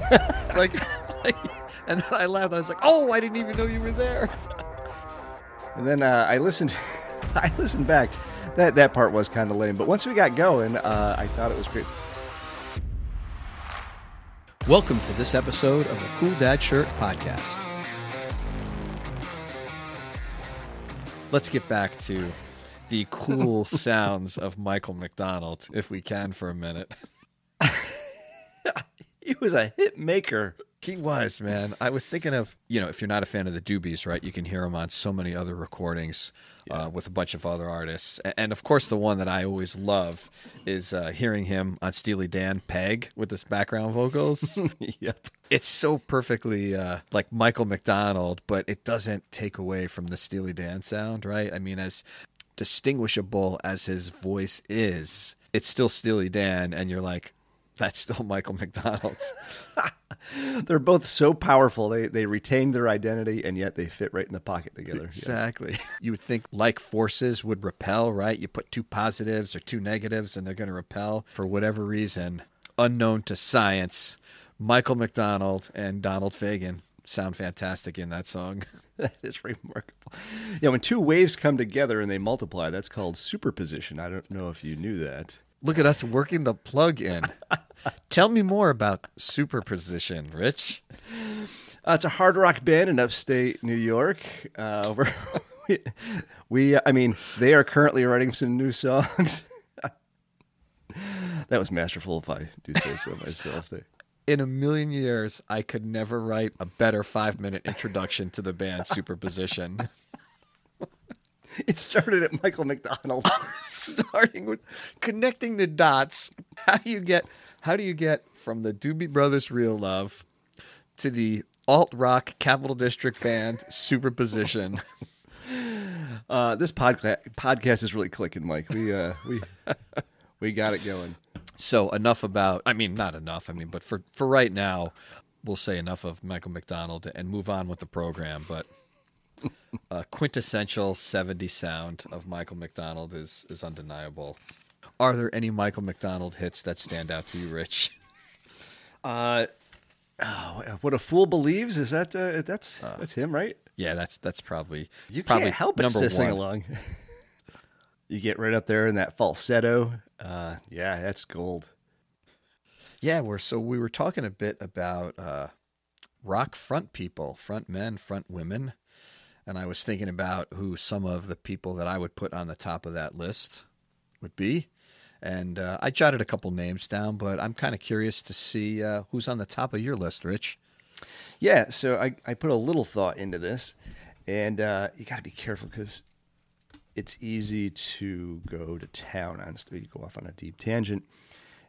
like, like, and then I laughed. I was like, "Oh, I didn't even know you were there." And then uh, I listened. I listened back. That that part was kind of lame, but once we got going, uh, I thought it was great. Welcome to this episode of the Cool Dad Shirt Podcast. Let's get back to the cool sounds of Michael McDonald, if we can, for a minute. He was a hit maker. He was, man. I was thinking of, you know, if you're not a fan of the Doobies, right, you can hear him on so many other recordings uh, with a bunch of other artists. And of course, the one that I always love is uh, hearing him on Steely Dan Peg with his background vocals. yep. it's so perfectly uh, like Michael McDonald, but it doesn't take away from the Steely Dan sound, right? I mean, as distinguishable as his voice is, it's still Steely Dan, and you're like, that's still Michael McDonald. They're both so powerful. They they retain their identity and yet they fit right in the pocket together. Yes. exactly. You would think like forces would repel, right? You put two positives or two negatives, and they're going to repel for whatever reason, unknown to science. Michael McDonald and Donald Fagen sound fantastic in that song. That is remarkable. Yeah, when two waves come together and they multiply, that's called superposition. I don't know if you knew that. Look at us working the plug in. Tell me more about superposition, Rich. Uh, it's a hard rock band in upstate New York. Uh, we, we, I mean, they are currently writing some new songs. that was masterful, if I do say so myself. There. In a million years, I could never write a better five minute introduction to the band Superposition. It started at Michael McDonald. Starting with connecting the dots. How do you get how do you get from the Doobie Brothers Real Love to the alt rock Capital District band Superposition? Uh, this podca- podcast is really clicking, Mike. We uh, we we got it going. So enough about I mean not enough, I mean, but for for right now, we'll say enough of Michael McDonald and move on with the program, but a quintessential 70 sound of Michael McDonald is is undeniable. Are there any Michael McDonald hits that stand out to you, Rich? Uh, oh, what a fool believes is that uh, that's that's him, right? Yeah, that's that's probably You probably can't help but sing along. you get right up there in that falsetto. Uh, yeah, that's gold. Yeah, we're so we were talking a bit about uh, rock front people, front men, front women, and I was thinking about who some of the people that I would put on the top of that list would be, and uh, I jotted a couple names down, but I'm kind of curious to see uh, who's on the top of your list, Rich. Yeah, so I, I put a little thought into this, and uh, you got to be careful because it's easy to go to town on stuff. You go off on a deep tangent,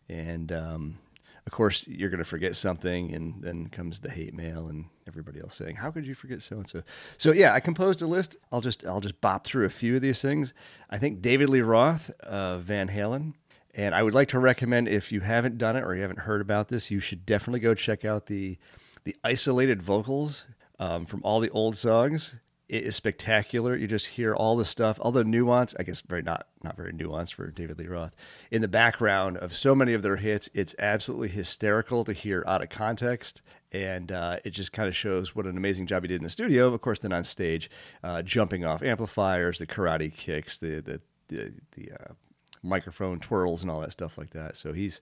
and um, of course you're going to forget something, and then comes the hate mail and everybody else saying, "How could you forget so and so?" So yeah, I composed a list. I'll just I'll just bop through a few of these things. I think David Lee Roth, Van Halen. And I would like to recommend if you haven't done it or you haven't heard about this, you should definitely go check out the the isolated vocals um, from all the old songs. It is spectacular. You just hear all the stuff, all the nuance. I guess very not not very nuanced for David Lee Roth in the background of so many of their hits. It's absolutely hysterical to hear out of context, and uh, it just kind of shows what an amazing job he did in the studio. Of course, then on stage, uh, jumping off amplifiers, the karate kicks, the the the, the uh, microphone twirls and all that stuff like that. So he's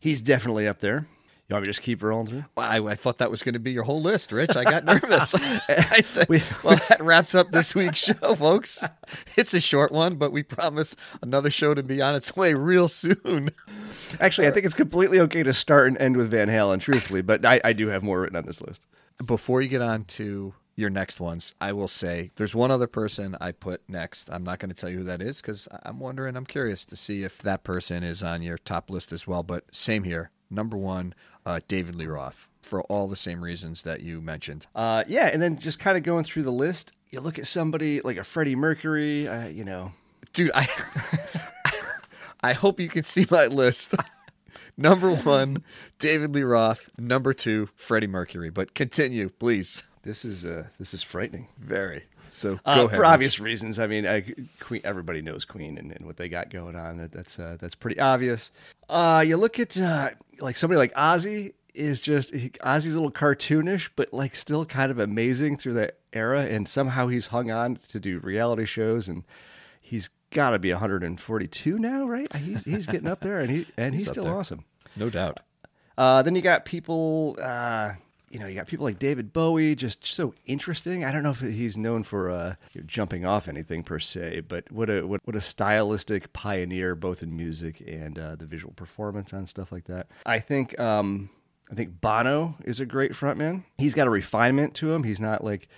he's definitely up there. You want me to just keep rolling through? I, I thought that was going to be your whole list, Rich. I got nervous. I said, "Well, that wraps up this week's show, folks. It's a short one, but we promise another show to be on its way real soon." Actually, I think it's completely okay to start and end with Van Halen, truthfully, but I, I do have more written on this list. Before you get on to your next ones, I will say there's one other person I put next. I'm not going to tell you who that is because I'm wondering, I'm curious to see if that person is on your top list as well. But same here. Number one, uh, David Lee Roth, for all the same reasons that you mentioned. Uh, yeah, and then just kind of going through the list, you look at somebody like a Freddie Mercury, uh, you know. Dude, I I hope you can see my list. Number one, David Lee Roth. Number two, Freddie Mercury. But continue, please. This is uh, this is frightening. Very. So go Uh, ahead. for obvious reasons. I mean, I, Queen. Everybody knows Queen and, and what they got going on. That, that's uh, that's pretty obvious. Uh, you look at uh, like somebody like Ozzy. is just he, Ozzy's a little cartoonish, but like still kind of amazing through that era. And somehow he's hung on to do reality shows, and he's got to be 142 now, right? He's he's getting up there, and he and he's, He's still awesome. No doubt. Uh, then you got people, uh, you know, you got people like David Bowie, just so interesting. I don't know if he's known for uh, jumping off anything per se, but what a what, what a stylistic pioneer, both in music and uh, the visual performance on stuff like that. I think um, I think Bono is a great frontman. He's got a refinement to him. He's not like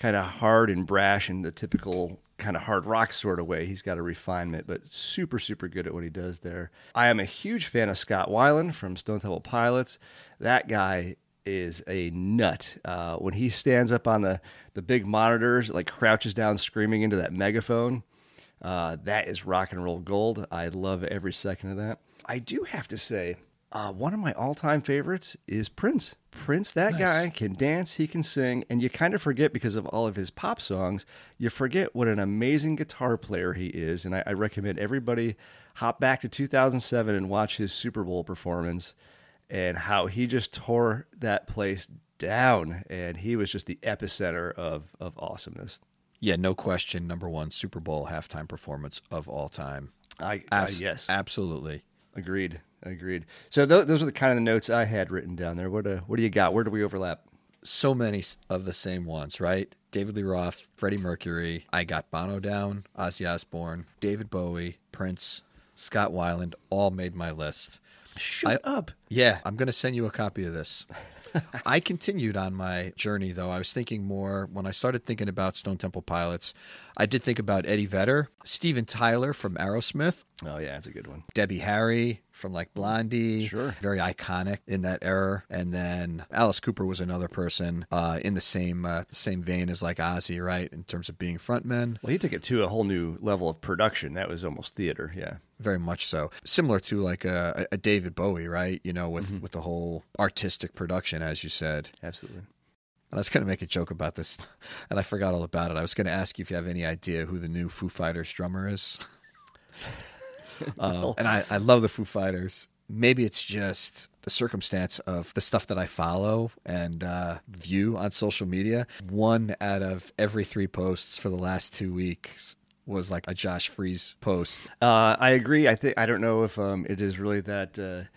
kind of hard and brash in the typical kind of hard rock sort of way. He's got a refinement, but super, super good at what he does there. I am a huge fan of Scott Weiland from Stone Temple Pilots. That guy is a nut. Uh, when he stands up on the, the big monitors, like crouches down screaming into that megaphone, uh, that is rock and roll gold. I love every second of that. I do have to say, uh, one of my all time favorites is Prince. Prince, that guy can dance, he can sing, and you kind of forget because of all of his pop songs, you forget what an amazing guitar player he is. And I, I recommend everybody hop back to 2007 and watch his Super Bowl performance and how he just tore that place down. And he was just the epicenter of, of awesomeness. Yeah, no question. Number one Super Bowl halftime performance of all time. I, Abs- uh, yes. absolutely. Agreed. Agreed. So th- those are the kind of the notes I had written down there. What uh, what do you got? Where do we overlap? So many of the same ones, right? David Lee Roth, Freddie Mercury. I got Bono down, Ozzy Osbourne, David Bowie, Prince, Scott Weiland, all made my list. Shut up. Yeah, I'm going to send you a copy of this. I continued on my journey, though. I was thinking more when I started thinking about Stone Temple Pilots. I did think about Eddie Vedder, Steven Tyler from Aerosmith, Oh yeah, that's a good one. Debbie Harry from like Blondie. Sure. Very iconic in that era. And then Alice Cooper was another person uh, in the same uh, same vein as like Ozzy, right? In terms of being frontmen. Well, he took it to a whole new level of production. That was almost theater. Yeah. very much so similar to like a, a david bowie right? You know with Mm-hmm. with the whole artistic production as you said. Absolutely. and i was going to make a joke about this and i forgot all about it. I was going to ask you if you have any idea who the new foo fighters drummer is. Um, and I, I love the foo fighters. Maybe it's just the circumstance of the stuff that i follow and uh, view on social media. One out of every three posts for the last two weeks was like a Josh Freese post Uh, I agree. I think I don't know if um, it is really that. Uh,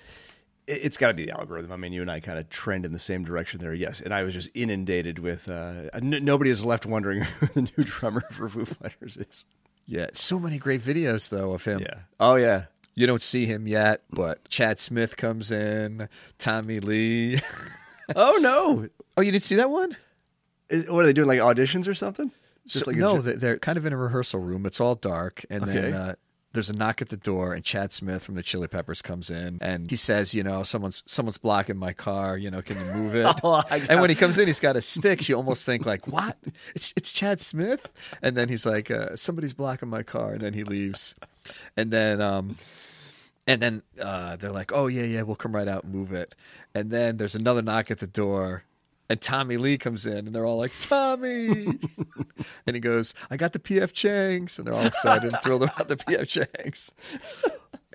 it- it's got to be the algorithm. I mean, you and I kind of trend in the same direction there. Yes, and I was just inundated with. Uh, n- nobody is left wondering who the new drummer for Foo Fighters is. Yeah, so many great videos though of him. Yeah. Oh yeah. You don't see him yet, but Chad Smith comes in, Tommy Lee. Oh no. oh, you didn't see that one? Is, what are they doing? Like auditions or something? So- like no, ju- they're, they're kind of in a rehearsal room. It's all dark, and then uh, there's a knock at the door, and Chad Smith from the Chili Peppers comes in, and he says, "You know, someone's someone's blocking my car. You know, can you move it?" Oh, and when he comes in, he's got a stick. You almost think like, "What? It's it's Chad Smith?" And then he's like, uh, "Somebody's blocking my car," and then he leaves, and then um, and then uh, they're like, "Oh yeah, yeah, we'll come right out and move it." And then there's another knock at the door, and Tommy Lee comes in, and they're all like, "Tommy," and he goes, "I got the PF Changs," and they're all excited and thrilled about the PF Changs.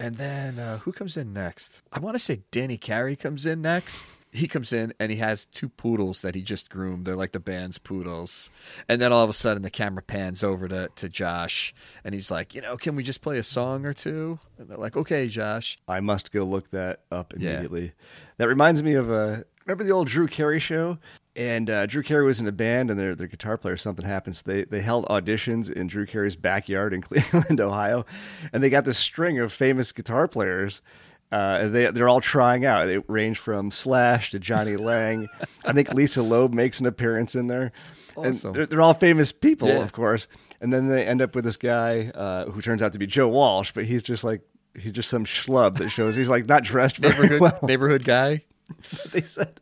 And then uh, who comes in next? I want to say Danny Carey comes in next. He comes in and he has two poodles that he just groomed. They're like the band's poodles. And then all of a sudden the camera pans over to, to Josh and he's like, you know, can we just play a song or two? And they're like, okay, Josh. I must go look that up Yeah. immediately. That reminds me of uh, remember the old Drew Carey show? And uh, Drew Carey was in a band, and their their guitar player something happens. They they held auditions in Drew Carey's backyard in Cleveland, Ohio, and they got this string of famous guitar players. Uh, they they're all trying out. They range from Slash to Jonny Lang. I think Lisa Loeb makes an appearance in there. And awesome. they're, they're all famous people, Yeah. of course. And then they end up with this guy uh, who turns out to be Joe Walsh, but he's just like he's just some schlub that shows he's like not dressed very Neighborhood, well. neighborhood guy. They said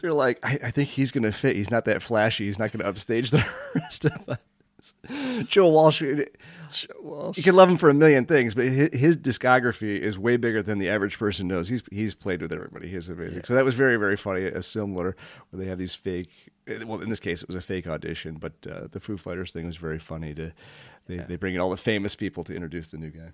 they're like, I, I think he's gonna fit. He's not that flashy. He's not gonna upstage the rest of us. Joe Walsh. Well, You can love him for a million things, but his, his discography is way bigger than the average person knows. He's he's played with everybody. He's amazing. So that was very very funny. A similar where they have these fake. Well, in this case, it was a fake audition, but uh, the Foo Fighters thing was very funny. To they, they bring in all the famous people to introduce the new guy.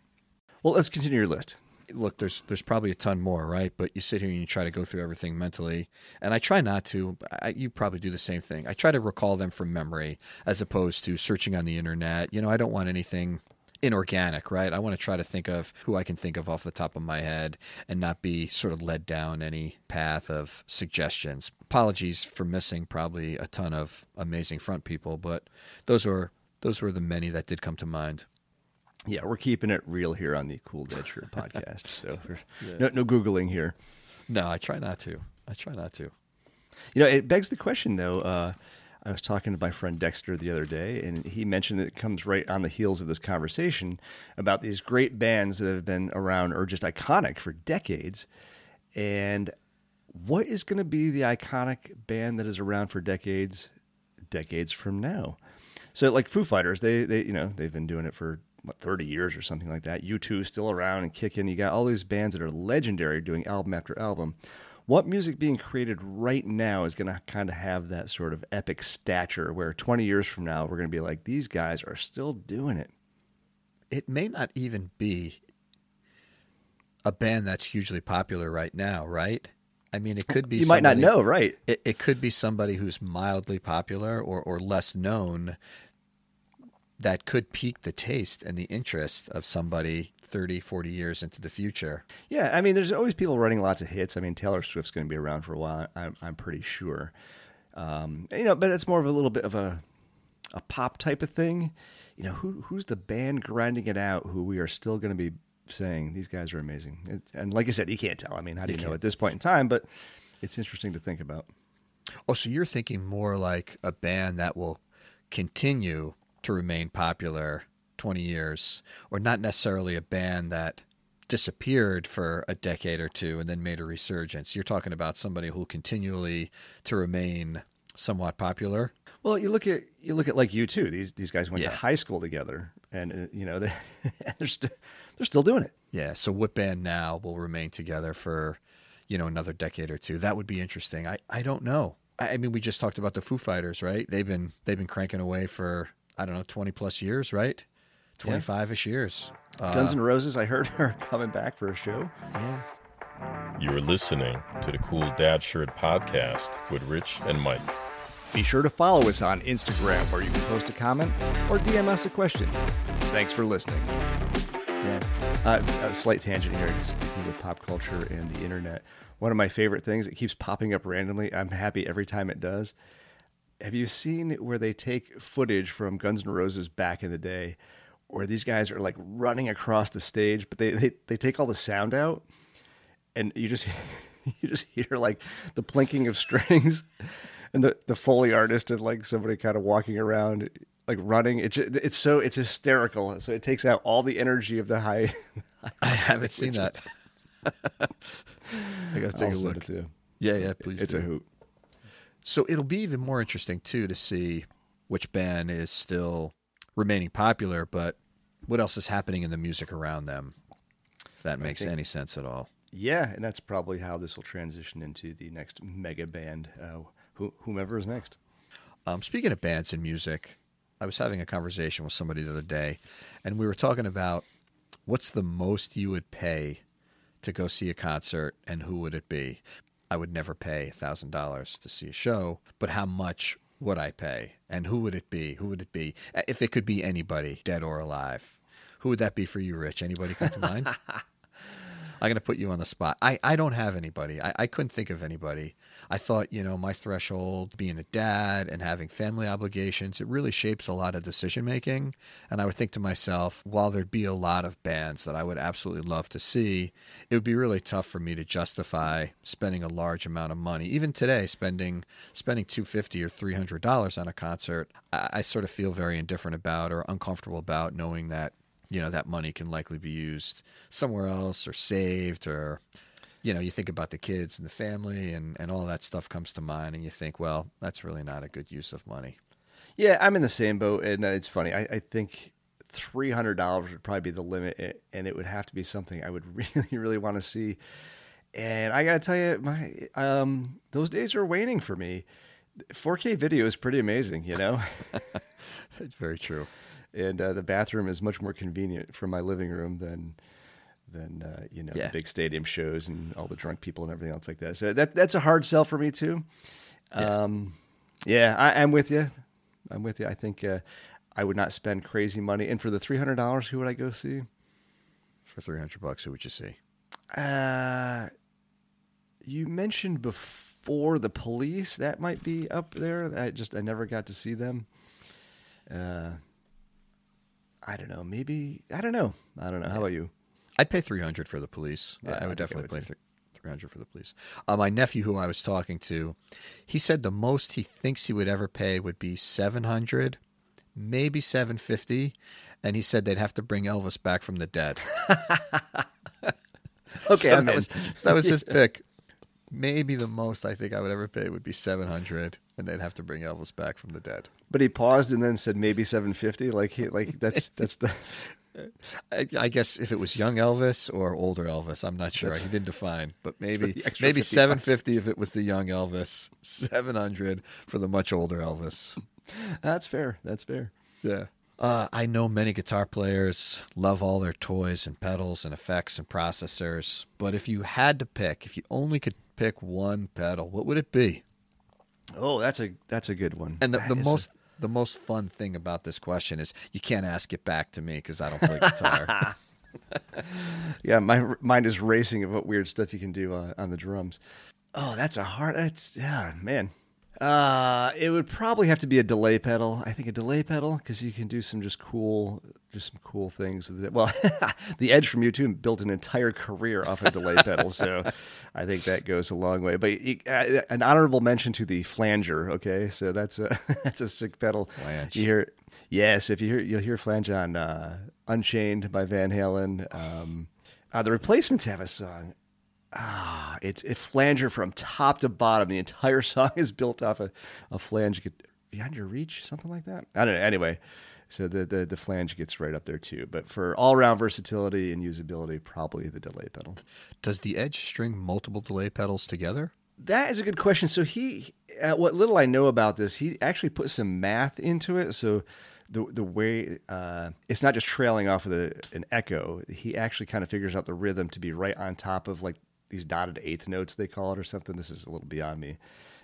Well, let's continue your list. Look, there's there's probably a ton more, right? But you sit here and you try to go through everything mentally, and I try not to. I, you probably do the same thing. I try to recall them from memory as opposed to searching on the internet. You know, I don't want anything inorganic, right? I want to try to think of who I can think of off the top of my head and not be sort of led down any path of suggestions. Apologies for missing probably a ton of amazing front people, but those were those were the many that did come to mind. Yeah, we're keeping it real here on the Cool Dad Shirt podcast. So yeah. no, no googling here. No, I try not to. I try not to. You know, it begs the question though. Uh, I was talking to my friend Dexter the other day, and he mentioned that it comes right on the heels of this conversation about these great bands that have been around or just iconic for decades. And what is going to be the iconic band that is around for decades, decades from now? So, like Foo Fighters, they they you know they've been doing it for what, 30 years or something like that. U2 still around and kicking. You got all these bands that are legendary doing album after album. What music being created right now is going to kind of have that sort of epic stature where 20 years from now, we're going to be like, these guys are still doing it? It may not even be a band that's hugely popular right now, right? I mean, it could be. You might not know, right? It, it could be somebody who's mildly popular or, or less known that could pique the taste and the interest of somebody 30, 40 years into the future. Yeah, I mean, there's always people writing lots of hits. I mean, Taylor Swift's going to be around for a while. I'm, I'm pretty sure. Um, you know, but it's more of a little bit of a a pop type of thing. You know, who who's the band grinding it out? Who we are still going to be saying these guys are amazing. It, and like I said, you can't tell. I mean, how do you, you know at this point in time? But it's interesting to think about. Oh, so you're thinking more like a band that will continue to remain popular 20 years, or not necessarily a band that disappeared for a decade or two and then made a resurgence. You're talking about somebody who continually to remain somewhat popular. Well, you look at you look at like U2. These these guys went yeah. to high school together, and uh, you know they they're st- they're still doing it. Yeah. So what band now will remain together for you know another decade or two? That would be interesting. I I don't know. I mean, we just talked about the Foo Fighters, right? They've been they've been cranking away for I don't know, 20 plus years, right? 25 ish years. Uh, Guns N' Roses, I heard, are coming back for a show. Yeah. You're listening to the Cool Dad Shirt podcast with Rich and Mike. Be sure to follow us on Instagram where you can post a comment or DM us a question. Thanks for listening. Yeah. Uh, a slight tangent here, sticking with pop culture and the internet. One of my favorite things, it keeps popping up randomly. I'm happy every time it does have you seen where they take footage from Guns N' Roses back in the day, where these guys are like running across the stage, but they they, they take all the sound out, and you just you just hear like the plinking of strings, and the the foley artist and like somebody kind of walking around like running. It's it's so it's hysterical. So it takes out all the energy of the high. I haven't seen that. I gotta take I'll a look. Too. Yeah, yeah, please. It's do. a hoot. So it'll be even more interesting too to see which band is still remaining popular, but what else is happening in the music around them, if that makes think, any sense at all. Yeah, and that's probably how this will transition into the next mega band, uh, whomever is next. Um, speaking of bands and music, I was having a conversation with somebody the other day, and we were talking about what's the most you would pay to go see a concert, and who would it be? I would never pay $1,000 to see a show, but how much would I pay? And who would it be? Who would it be? If it could be anybody, dead or alive. Who would that be for you, Rich? Anybody come to mind? I'm going to put you on the spot. I, I don't have anybody. I, I couldn't think of anybody. I thought, you know, my threshold, being a dad and having family obligations, it really shapes a lot of decision making. And I would think to myself, while there'd be a lot of bands that I would absolutely love to see, it would be really tough for me to justify spending a large amount of money. Even today, spending spending two fifty or three hundred dollars on a concert, I, I sort of feel very indifferent about or uncomfortable about knowing that you know that money can likely be used somewhere else or saved or you know you think about the kids and the family and and all that stuff comes to mind and you think well that's really not a good use of money. Yeah i'm in the same boat and uh, it's funny. I, I think $300 would probably be the limit and it would have to be something i would really really want to see. And i gotta tell you my um, those days are waning for me. 4k video is pretty amazing you know? It's very true and uh, the bathroom is much more convenient from my living room than than uh, you know Yeah. the big stadium shows and all the drunk people and everything else like that. So that that's a hard sell for me too. Um, yeah, I, I'm with you. I'm with you. I think uh, I would not spend crazy money. And for the three hundred dollars, who would I go see? For three hundred bucks, who would you see? Uh, you mentioned before the police. That might be up there. I just I never got to see them. Uh, I don't know. Maybe I don't know. I don't know. How about you? I'd pay three hundred for the police. Yeah, I would I definitely would pay three three hundred for the police. Uh, my nephew, who I was talking to, he said the most he thinks he would ever pay would be seven hundred, maybe seven fifty, and he said they'd have to bring Elvis back from the dead. Okay, So that was that was his pick. Maybe the most I think I would ever pay would be seven hundred, and they'd have to bring Elvis back from the dead. But he paused and then said maybe seven fifty. Like he like that's that's the I, I guess if it was young Elvis or older Elvis, I'm not sure. He didn't define, but maybe maybe 50 bucks. seven fifty if it was the young Elvis, seven hundred for the much older Elvis. that's fair. That's fair. Yeah. Uh, I know many guitar players love all their toys and pedals and effects and processors, but if you had to pick, if you only could pick one pedal, what would it be? Oh, that's a that's a good one. And the, That the is a- most the most fun thing about this question is you can't ask it back to me because I don't play guitar. yeah, my mind is racing of what weird stuff you can do uh, on the drums. Oh, that's a hard. That's yeah, man. Uh, it would probably have to be a delay pedal. I think a delay pedal because you can do some just cool, just some cool things with it. Well, the Edge from U2 built an entire career off a delay pedal, so I think that goes a long way. But uh, an honorable mention to the flanger. Okay, so that's a that's a sick pedal. Flange. You hear, yes, if you hear, you'll hear flange on uh, Unchained by Van Halen. Um, uh, the Replacements have a song. Ah, it's a flanger from top to bottom. The entire song is built off a, a flange beyond your reach, something like that. I don't know. Anyway, so the, the the flange gets right up there too. But for all round versatility and usability, probably the delay pedal. Does the Edge string multiple delay pedals together? That is a good question. So he, uh, what little I know about this, he actually put some math into it. So the the way uh, it's not just trailing off of the, an echo. He actually kind of figures out the rhythm to be right on top of like these dotted eighth notes they call it or something. This is a little beyond me.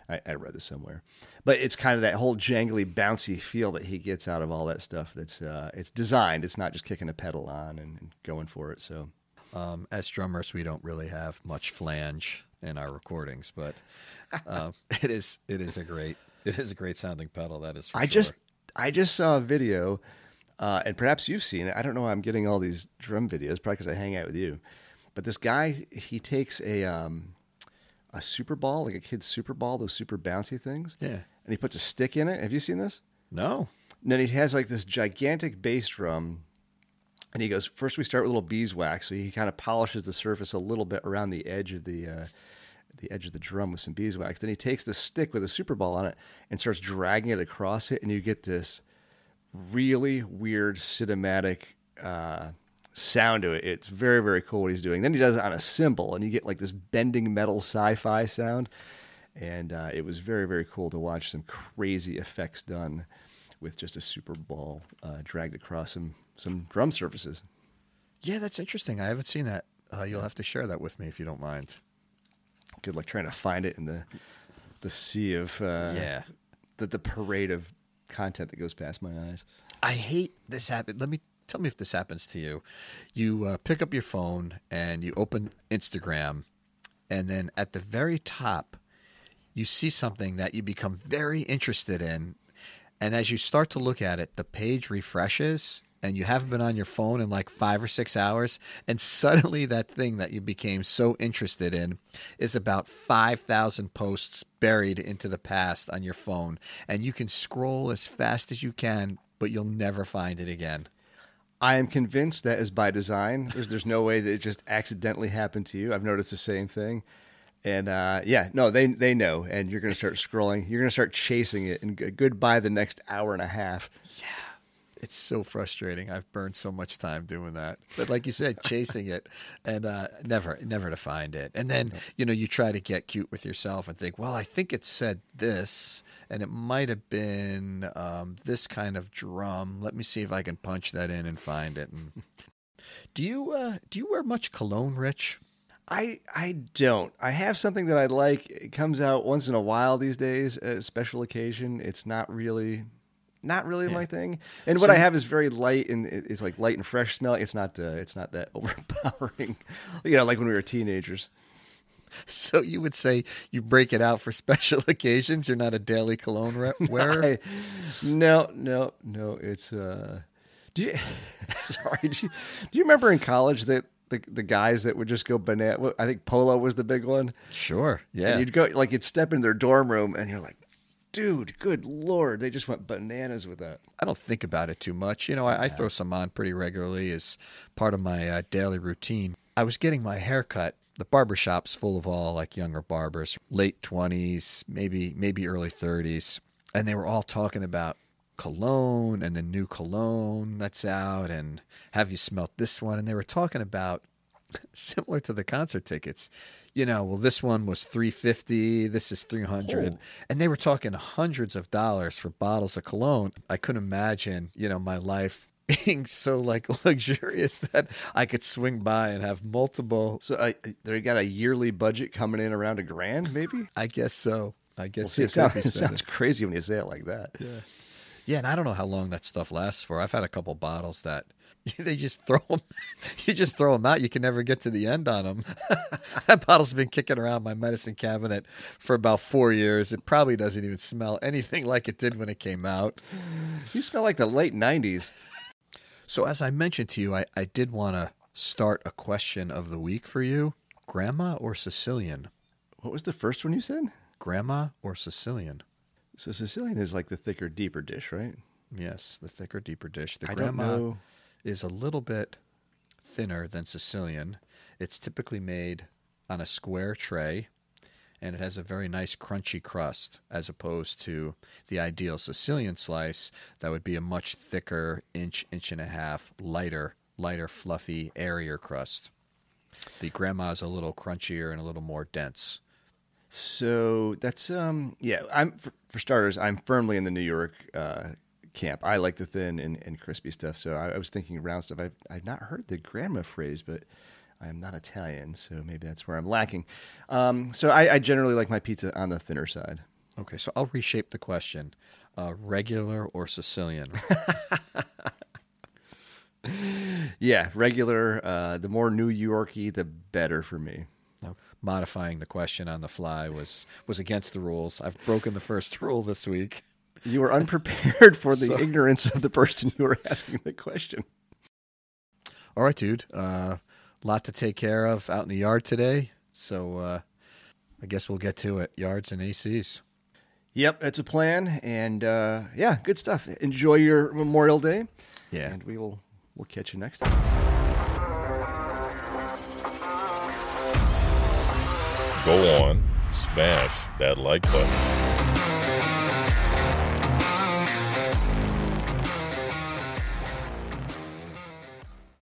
I, I read this somewhere, but it's kind of that whole jangly, bouncy feel that he gets out of all that stuff. That's uh, it's designed. It's not just kicking a pedal on and, and going for it. So Um, as drummers, we don't really have much flange in our recordings, but um, it is it is a great it is a great sounding pedal. That is. For I sure. just I just saw a video, uh, and perhaps you've seen it. I don't know. why I'm getting all these drum videos, probably because I hang out with you. But this guy, he takes a um, a super ball, like a kid's super ball, those super bouncy things. Yeah. And he puts a stick in it. Have you seen this? no. And then he has like this gigantic bass drum. And he goes, first we start with a little beeswax. So he kind of polishes the surface a little bit around the edge of the uh, the edge of the drum with some beeswax. Then he takes the stick with a super ball on it and starts dragging it across it, and you get this really weird cinematic uh, sound to it. It's very very cool what he's doing. Then he does it on a cymbal, and you get like this bending metal sci-fi sound. And uh, it was very very cool to watch some crazy effects done with just a super ball uh, dragged across some some drum surfaces. Yeah, that's interesting. I haven't seen that. Uh, you'll have to share that with me if you don't mind. Good luck trying to find it in the the sea of uh, Yeah. the the parade of content that goes past my eyes. I hate this habit. Let me tell me if this happens to you. You uh, pick up your phone and you open Instagram, and then at the very top, you see something that you become very interested in. And as you start to look at it, the page refreshes, and you haven't been on your phone in like five or six hours. And suddenly, that thing that you became so interested in is about 5,000 posts buried into the past on your phone. And you can scroll as fast as you can, but you'll never find it again. I am convinced that is by design. There's, there's no way that it just accidentally happened to you. I've noticed the same thing. And uh, yeah, no, they they know, and you're going to start scrolling. You're going to start chasing it, and g- goodbye the next hour and a half. It's so frustrating. I've burned so much time doing that. But like you said, chasing it and uh, never, never to find it. And then, you know, you try to get cute with yourself and think, well, I think it said this and it might have been um, this kind of drum. Let me see if I can punch that in and find it. And Do you uh, do you wear much cologne, Rich? I I don't. I have something that I like. It comes out once in a while these days, a special occasion. It's not really not really my thing. And what I have is very light and it- it's like light and fresh smell. It's not uh, it's not that overpowering. you know, like when we were teenagers. So you would say you break it out for special occasions. You're not a daily cologne re- wearer. I, no, no, no. It's uh. Do you? sorry. Do you, do you remember in college that the the guys that would just go banana? I think polo was the big one. Sure. Yeah. And you'd go like you'd step in their dorm room and you're like, dude, good lord, they just went bananas with that. I don't think about it too much. You know, I, I throw some on pretty regularly as part of my uh, daily routine. I was getting my hair cut. The barber shop's full of all like younger barbers, late twenties, maybe maybe early thirties, and they were all talking about cologne and the new cologne that's out, and have you smelt this one? And they were talking about similar to the concert tickets. You know, well, this one was three fifty. This is three hundred, Oh. and they were talking hundreds of dollars for bottles of cologne. I couldn't imagine, you know, my life being so like luxurious that I could swing by and have multiple. So I, they got a yearly budget coming in around a grand, maybe. I guess so. I Well, guess see, it, sounds, it sounds crazy when you say it like that. Yeah. Yeah, and I don't know how long that stuff lasts for. I've had a couple bottles that they just throw them. You just throw them out. You can never get to the end on them. that bottle's been kicking around my medicine cabinet for about four years. It probably doesn't even smell anything like it did when it came out. You smell like the late '90s. So, as I mentioned to you, I, I did want to start a question of the week for you: Grandma or Sicilian? What was the first one you said? Grandma or Sicilian? So Sicilian is like the thicker, deeper dish, right? Yes, the thicker, deeper dish. The I grandma is a little bit thinner than Sicilian. It's typically made on a square tray, and it has a very nice crunchy crust, as opposed to the ideal Sicilian slice that would be a much thicker, inch, inch and a half, lighter, lighter, fluffy, airier crust. The grandma is a little crunchier and a little more dense. So that's um yeah. I'm for, for starters, I'm firmly in the New York uh, camp. I like the thin and, and crispy stuff. So I, I was thinking round stuff. I've I've not heard the grandma phrase, but I am not Italian, so maybe that's where I'm lacking. Um, so I, I generally like my pizza on the thinner side. Okay, so I'll reshape the question: uh, regular or Sicilian? Yeah, regular. Uh, the more New Yorky, the better for me. Modifying the question on the fly was was against the rules. I've broken the first rule this week. You were unprepared for the So- ignorance of the person you were asking the question. All right, dude. A uh, lot to take care of out in the yard today. So uh, I guess we'll get to it. Yards and ACs. Yep, it's a plan, and uh, yeah, good stuff. Enjoy your Memorial Day. Yeah. and we will we'll catch you next time. Go on, smash that like button.